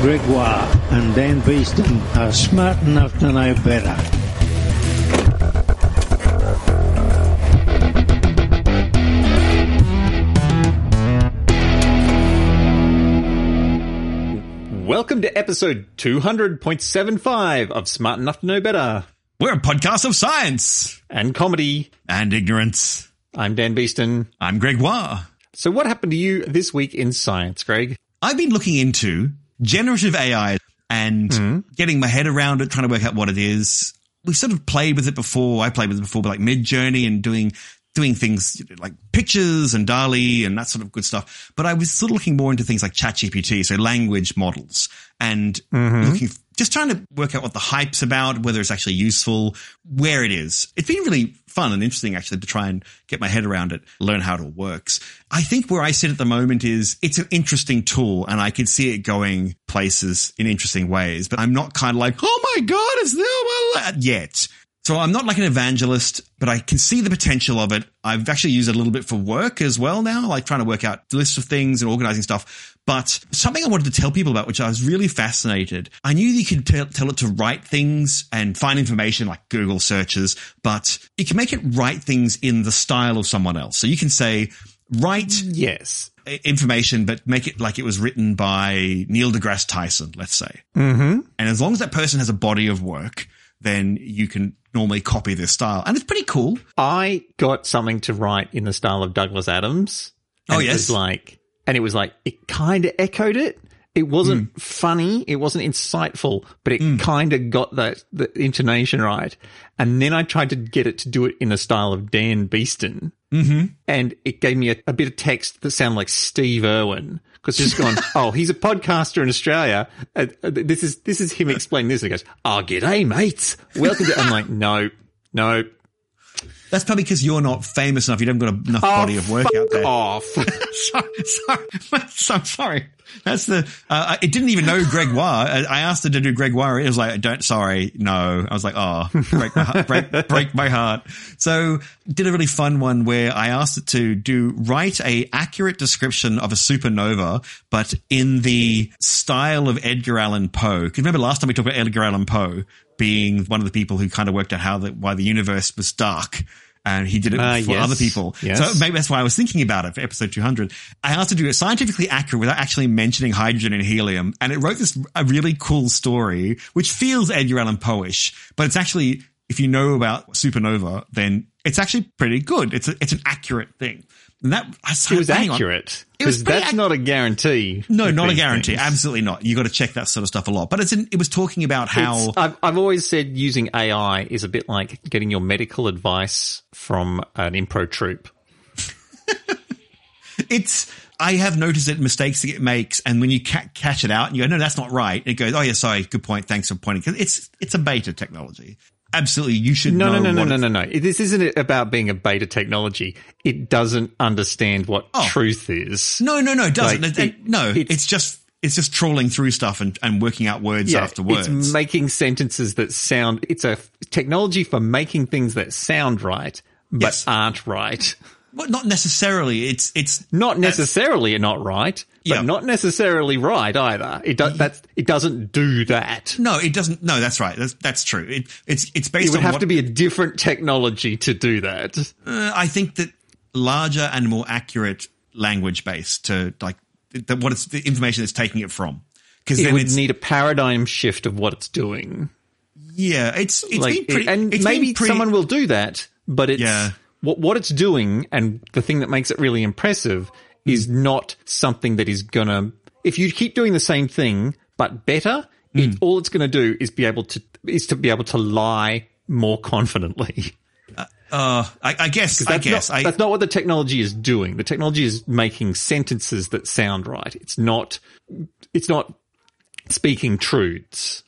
Gregoire and Dan Beeston are smart enough to know better. Welcome to episode 200.75 of Smart Enough to Know Better We're a podcast of science and comedy. and ignorance. I'm Dan Beeston. I'm Gregoire. So, what happened to you this week in science, Greg? I've been looking into generative AI and hmm. getting my head around it, trying to work out what it is. We've sort of played with it before. I played with it before, but like Midjourney and doing doing things like pictures and DALL-E and that sort of good stuff. But I was sort of looking more into things like ChatGPT, so language models, and mm-hmm. looking just trying to work out what the hype's about, whether it's actually useful, where it is. It's been really fun and interesting actually to try and get my head around it, learn how it all works. I think where I sit at the moment is it's an interesting tool and I can see it going places in interesting ways, but I'm not kind of like, oh my God, it's there yet. So I'm not like an evangelist, but I can see the potential of it. I've actually used it a little bit for work as well now, like trying to work out lists of things and organizing stuff. But something I wanted to tell people about, which I was really fascinated. I knew you could tell, tell it to write things and find information like Google searches, but you can make it write things in the style of someone else. So you can say, write Yes. information, but make it like it was written by Neil deGrasse Tyson, let's say. Mm-hmm. And as long as that person has a body of work, then you can normally copy their style. And it's pretty cool. I got something to write in the style of Douglas Adams. Oh, and It yes. was like, and it was like, it kind of echoed it. It wasn't Hmm. funny. It wasn't insightful, but it kind of got that, the intonation right. And then I tried to get it to do it in the style of Dan Beeston. Mm-hmm. And it gave me a, a bit of text that sounded like Steve Irwin. Cause just gone, oh, he's a podcaster in Australia. Uh, uh, this is, this is him explaining this. And he goes, oh, g'day, mates. Welcome to, I'm like, no, no. That's probably because you're not famous enough. You haven't got enough body of work out there. Off. sorry, sorry, so sorry. That's the. Uh, it didn't even know Gregoire. I I asked her to do Gregoire. It was like, don't. Sorry, no. I was like, oh, break my heart, break, break my heart. So did a really fun one where I asked it to do write a accurate description of a supernova, but in the style of Edgar Allan Poe. Because remember last time we talked about Edgar Allan Poe being one of the people who kind of worked out how the why the universe was dark and he did it Ah, for yes. other people. Yes. So maybe that's why I was thinking about it for episode 200. I asked to do it scientifically accurate without actually mentioning hydrogen and helium. And it wrote this a really cool story, which feels Edgar Allan Poe-ish, but it's actually, if you know about supernova, then it's actually pretty good. It's a, it's an accurate thing. And that, I It was hang on. accurate. It was that's ac- not a guarantee. No, not a guarantee. things. Absolutely not. You got to check that sort of stuff a lot. But it's an, it was talking about how I've, I've always said using AI is a bit like getting your medical advice from an impro troupe. it's I have noticed it mistakes that it makes, and when you ca- catch it out and you go, no, that's not right. It goes, oh yeah, sorry, good point, thanks for pointing. Because it's it's a beta technology. Absolutely, you should No, know. no, no, no, no, no, no. This isn't about being a beta technology. It doesn't understand what Oh. truth is. No, no, no, it doesn't. Like, It- it- no, it's- it's just it's just trawling through stuff and, and working out words Yeah, after words. It's making sentences that sound. It's a technology for making things that sound right but Yes. aren't right. well, not necessarily. It's it's Not necessarily not right, but Yeah. not necessarily right either. It does. That's it doesn't do that. no, it doesn't. No, that's right. That's that's true. It, it's it's based It would have what, to be a different technology to do that. Uh, I think that larger and more accurate language base to like the, what it's the information it's taking it from. Because It then would need a paradigm shift of what it's doing. yeah, it's it's Like, been pretty, and it's maybe pretty, someone will do that, but it's Yeah. What what it's doing, and the thing that makes it really impressive hmm. is not something that is gonna. If you keep doing the same thing but better, hmm. it, all it's going to do is be able to is to be able to lie more confidently. Uh, uh, I, I guess I guess not, I that's not what the technology is doing. The technology is making sentences that sound right. It's not. It's not speaking truths.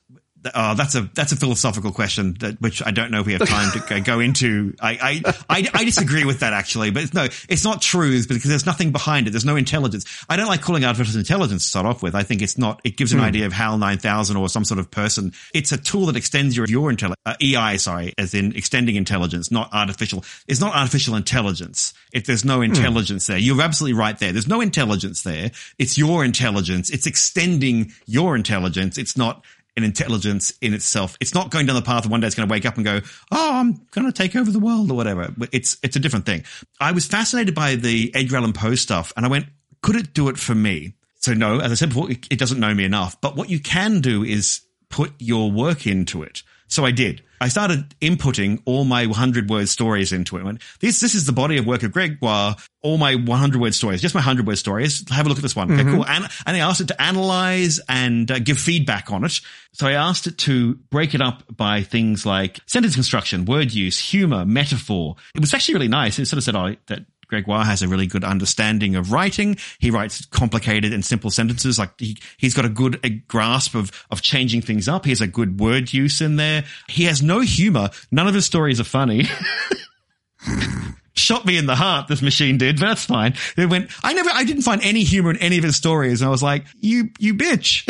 Oh, that's a that's a philosophical question that which I don't know if we have time to go into. I, I I, I disagree with that actually, but no, it's not truth because there's nothing behind it. There's no intelligence. I don't like calling artificial intelligence to start off with. I think it's not. It gives an hmm. idea of HAL nine thousand or some sort of person. It's a tool that extends your your intelligence. Uh, EI, sorry, as in extending intelligence, not artificial. It's not artificial intelligence. If there's no hmm. intelligence there, you're absolutely right there. There's no intelligence there. It's your intelligence. It's extending your intelligence. It's not an intelligence in itself. It's not going down the path of one day it's going to wake up and go, "Oh, I'm going to take over the world" or whatever. It's it's a different thing. I was fascinated by the Edgar Allan Poe stuff, and I went, "Could it do it for me?" So no, as I said before, it doesn't know me enough. But what you can do is put your work into it. So I did. I started inputting all my 100 word stories into it. Went, this, this is the body of work of Gregoire. All my 100 word stories, just my 100 word stories. Have a look at this one. Mm-hmm. Okay, cool. And, and I asked it to analyze and uh, give feedback on it. So I asked it to break it up by things like sentence construction, word use, humor, metaphor. It was actually really nice. It sort of said, oh, that Gregoire has a really good understanding of writing. He writes complicated and simple sentences. Like he, he's got a good a grasp of, of changing things up. He has a good word use in there. He has no humor. None of his stories are funny. Shot me in the heart, this machine did, but that's fine. It went, I never, I didn't find any humor in any of his stories. And I was like, you, you bitch.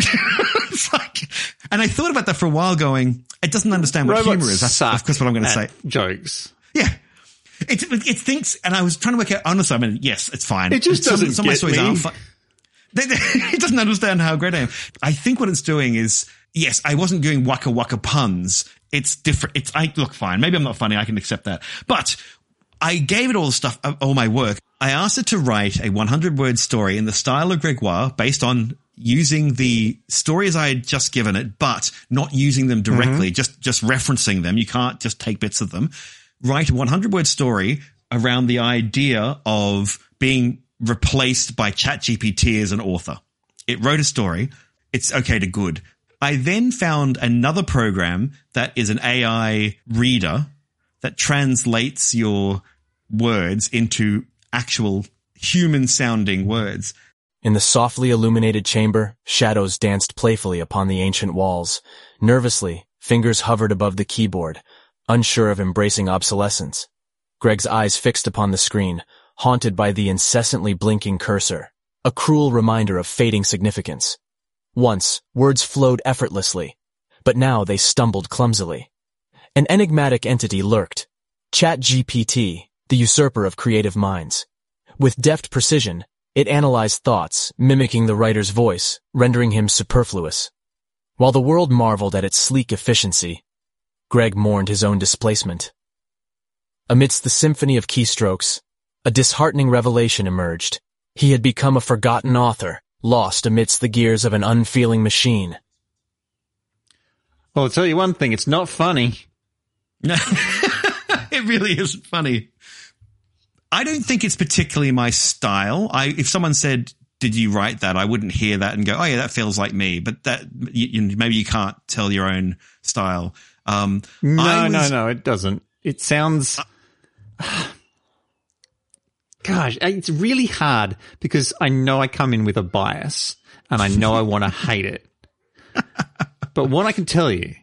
like, and I thought about that for a while going, it doesn't understand what Robots humor is. That's, of course, what I'm going to say. Jokes. Yeah. It, it thinks, and I was trying to work out, honestly, I mean, yes, it's fine. It just doesn't some, some get me. Are it doesn't understand how great I am. I think what it's doing is, yes, I wasn't doing waka waka puns. It's different. It's, I look fine. Maybe I'm not funny. I can accept that. But I gave it all the stuff, uh, all my work. I asked it to write a 100 word story in the style of Gregoire based on using the stories I had just given it, but not using them directly, mm-hmm. just, just referencing them. You can't just take bits of them write a 100 word story around the idea of being replaced by ChatGPT as an author. It wrote a story. It's okay to good. I then found another program that is an AI reader that translates your words into actual human sounding words. In the softly illuminated chamber, shadows danced playfully upon the ancient walls. Nervously, fingers hovered above the keyboard, unsure of embracing obsolescence. Greg's eyes fixed upon the screen, haunted by the incessantly blinking cursor, a cruel reminder of fading significance. Once, words flowed effortlessly, but now they stumbled clumsily. An enigmatic entity lurked, ChatGPT, the usurper of creative minds. With deft precision, it analyzed thoughts, mimicking the writer's voice, rendering him superfluous. While the world marveled at its sleek efficiency, Greg mourned his own displacement. Amidst the symphony of keystrokes, a disheartening revelation emerged. He had become a forgotten author, lost amidst the gears of an unfeeling machine. Well, I'll tell you one thing, it's not funny. No. It really isn't funny. I don't think it's particularly my style. I, if someone said, did you write that? I wouldn't hear that and go, oh yeah, that feels like me. But that, you, you, maybe you can't tell your own style. Um, no, was, no, no, it doesn't. It sounds. Uh, gosh, it's really hard because I know I come in with a bias and I know I want to hate it. But what I can tell you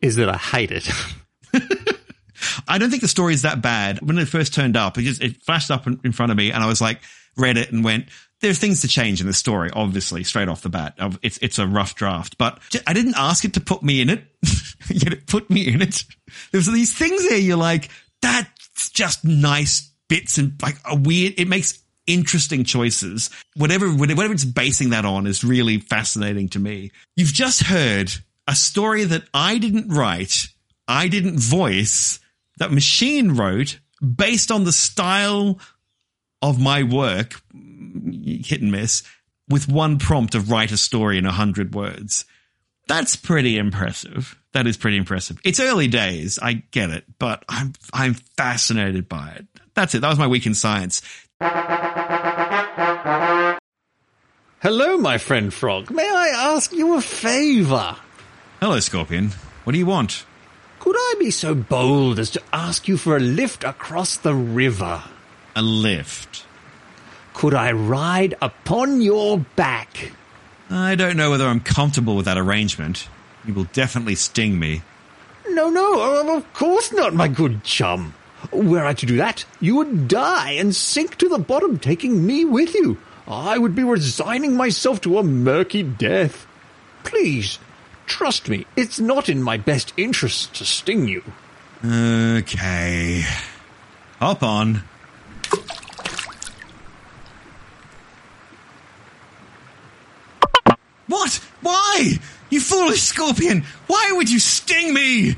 is that I hate it. I don't think the story is that bad. When it first turned up, it just it flashed up in, in front of me, and I was like, read it and went, there are things to change in the story, obviously, straight off the bat. It's, it's a rough draft, but I didn't ask it to put me in it, yet it put me in it. There's these things there you're like, that's just nice bits and like a weird, it makes interesting choices. Whatever, whatever it's basing that on is really fascinating to me. You've just heard a story that I didn't write, I didn't voice, that machine wrote based on the style of my work, hit and miss, with one prompt of write a story in a hundred words. That's pretty impressive. That is pretty impressive. It's early days. I get it, but I'm, I'm fascinated by it. That's it. That was my week in science. Hello, my friend Frog. May I ask you a favor? Hello, Scorpion. What do you want? Could I be so bold as to ask you for a lift across the river? A lift? Could I ride upon your back? I don't know whether I'm comfortable with that arrangement. You will definitely sting me. No, no, of course not, my good chum. Were I to do that, you would die and sink to the bottom, taking me with you. I would be resigning myself to a murky death. Please, trust me, it's not in my best interest to sting you. Okay. Hop on. What? Why? You foolish scorpion! Why would you sting me?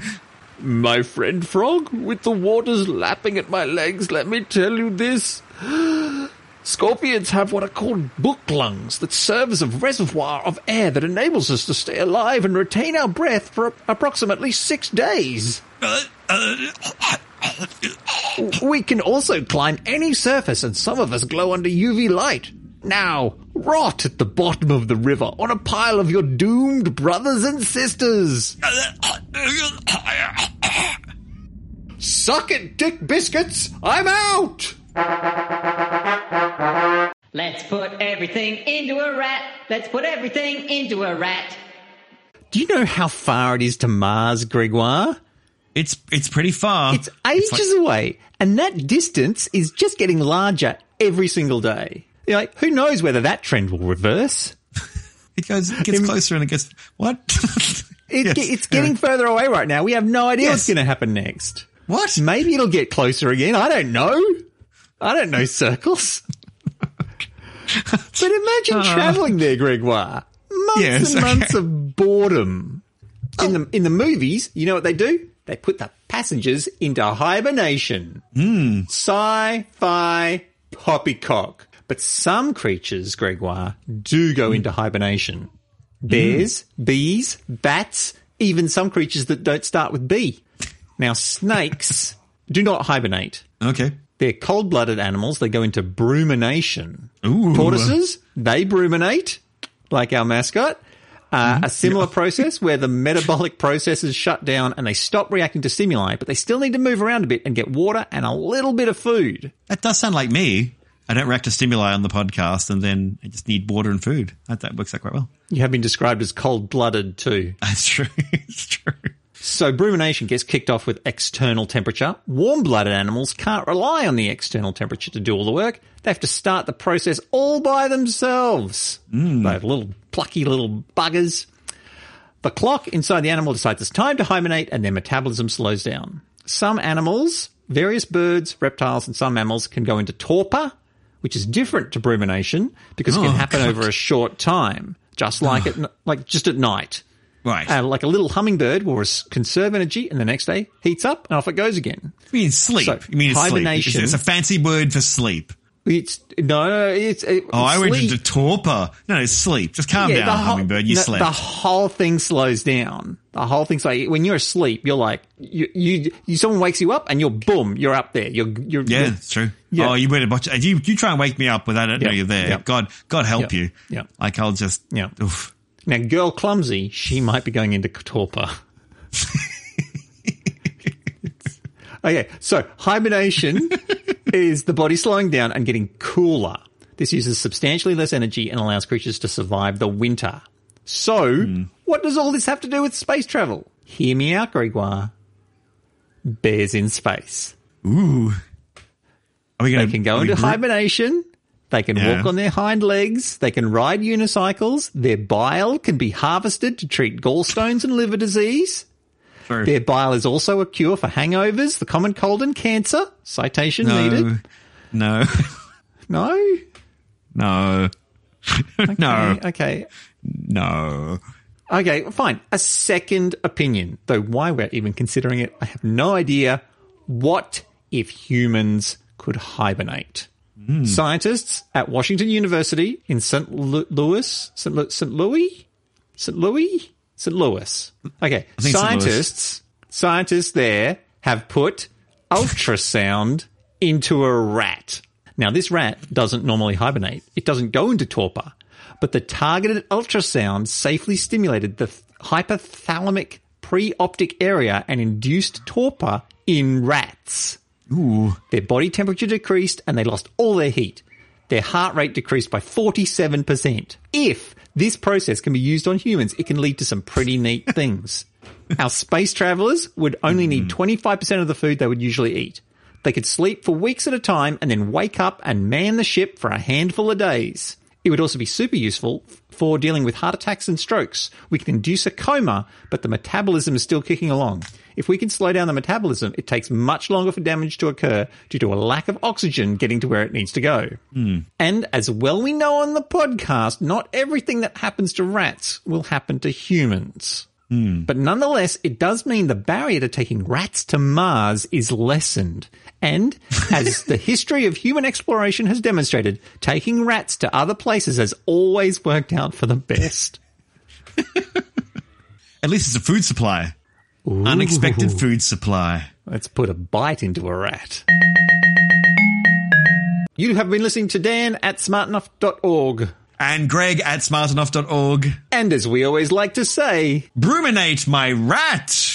My friend Frog, with the waters lapping at my legs, let me tell you this. Scorpions have what are called book lungs that serve as a reservoir of air that enables us to stay alive and retain our breath for approximately six days. We can also climb any surface and some of us glow under UV light. Now, rot at the bottom of the river on a pile of your doomed brothers and sisters. Suck it, Dick Biscuits! I'm out! Let's put everything into a rat. Let's put everything into a rat. Do you know how far it is to Mars, Gregoire? it's it's pretty far. It's ages like- away, and that distance is just getting larger every single day. You're like, who knows whether that trend will reverse? it goes it gets closer and it gets what? It, Yes. It's getting further away right now. We have no idea what's going to happen next. what? Maybe it'll get closer again. I don't know. I don't know circles. but imagine ah. traveling there, Gregoire. Months Yes, and okay. months of boredom. In the oh. in the movies, you know what they do? They put the passengers into hibernation. Hmm. Sci-fi poppycock. But some creatures, Gregoire, do go into hibernation. Bears, bees, bats, even some creatures that don't start with B. Now, snakes do not hibernate. Okay. They're cold-blooded animals. They go into brumination. Ooh. Tortoises, they bruminate, like our mascot. Uh, a similar process where the metabolic processes shut down and they stop reacting to stimuli, but they still need to move around a bit and get water and a little bit of food. That does sound like me. I don't react to stimuli on the podcast and then I just need water and food. That, that works out quite well. You have been described as cold-blooded too. That's true. it's true. So brumination gets kicked off with external temperature. Warm-blooded animals can't rely on the external temperature to do all the work. They have to start the process all by themselves. Mm. They're little plucky little buggers. The clock inside the animal decides it's time to hibernate and their metabolism slows down. Some animals, various birds, reptiles, and some mammals can go into torpor, which is different to brumination because it can Oh, happen God. over a short time, just like at, like just at night. Right. Uh, like a little hummingbird will conserve energy and the next day heats up and off it goes again. you mean sleep. So, you mean it's hibernation- sleep. It's a fancy word for sleep. It's no, no, it's it, Oh, I went into torpor. No, it's sleep. Just calm Yeah, down, whole- hummingbird. You no, slept. The whole thing slows down. The whole thing's like when you're asleep, you're like you, you, you someone wakes you up and you're boom, you're up there. You're, you're yeah, you're- it's true. Yeah. Oh, you better watch. You you try and wake me up without I don't know you're there. Yeah. God, God help Yeah. you. Yeah. Like I'll just. Yeah. Oof. Now, girl clumsy, she might be going into torpor. okay, so hibernation is the body slowing down and getting cooler. This uses substantially less energy and allows creatures to survive the winter. So, hmm. what does all this have to do with space travel? Hear me out, Gregoire. Bears in space. Ooh. Are we going They can go into hibernation. They can Yeah. walk on their hind legs. They can ride unicycles. Their bile can be harvested to treat gallstones and liver disease. Their bile is also a cure for hangovers, the common cold and cancer. Citation No. needed. No. No? No. no. Okay. No. Okay, fine. A second opinion. Though why we're even considering it, I have no idea. What if humans could hibernate? Hmm. Scientists at Washington University in St. Louis, St. Lu- St. Louis, St. Louis, St. Louis. Okay, St. Louis. scientists, scientists there have put ultrasound into a rat. Now, this rat doesn't normally hibernate. It doesn't go into torpor, but the targeted ultrasound safely stimulated the hypothalamic preoptic area and induced torpor in rats. Ooh. Their body temperature decreased and they lost all their heat. Their heart rate decreased by 47%. If This process can be used on humans. It can lead to some pretty neat things. Our space travelers would only need hmm. 25% of the food they would usually eat. They could sleep for weeks at a time and then wake up and man the ship for a handful of days. It would also be super useful for dealing with heart attacks and strokes. We can induce a coma, but the metabolism is still kicking along. If we can slow down the metabolism, it takes much longer for damage to occur due to a lack of oxygen getting to where it needs to go. Hmm. And as well we know on the podcast, not everything that happens to rats will happen to humans. Hmm. But nonetheless, it does mean the barrier to taking rats to Mars is lessened. And as the history of human exploration has demonstrated, taking rats to other places has always worked out for the best. At least it's a food supply. Unexpected food supply. Let's put a bite into a rat. You have been listening to Dan at smartenough.org. And Greg at smartenough.org. And as we always like to say, Bruminate my rat!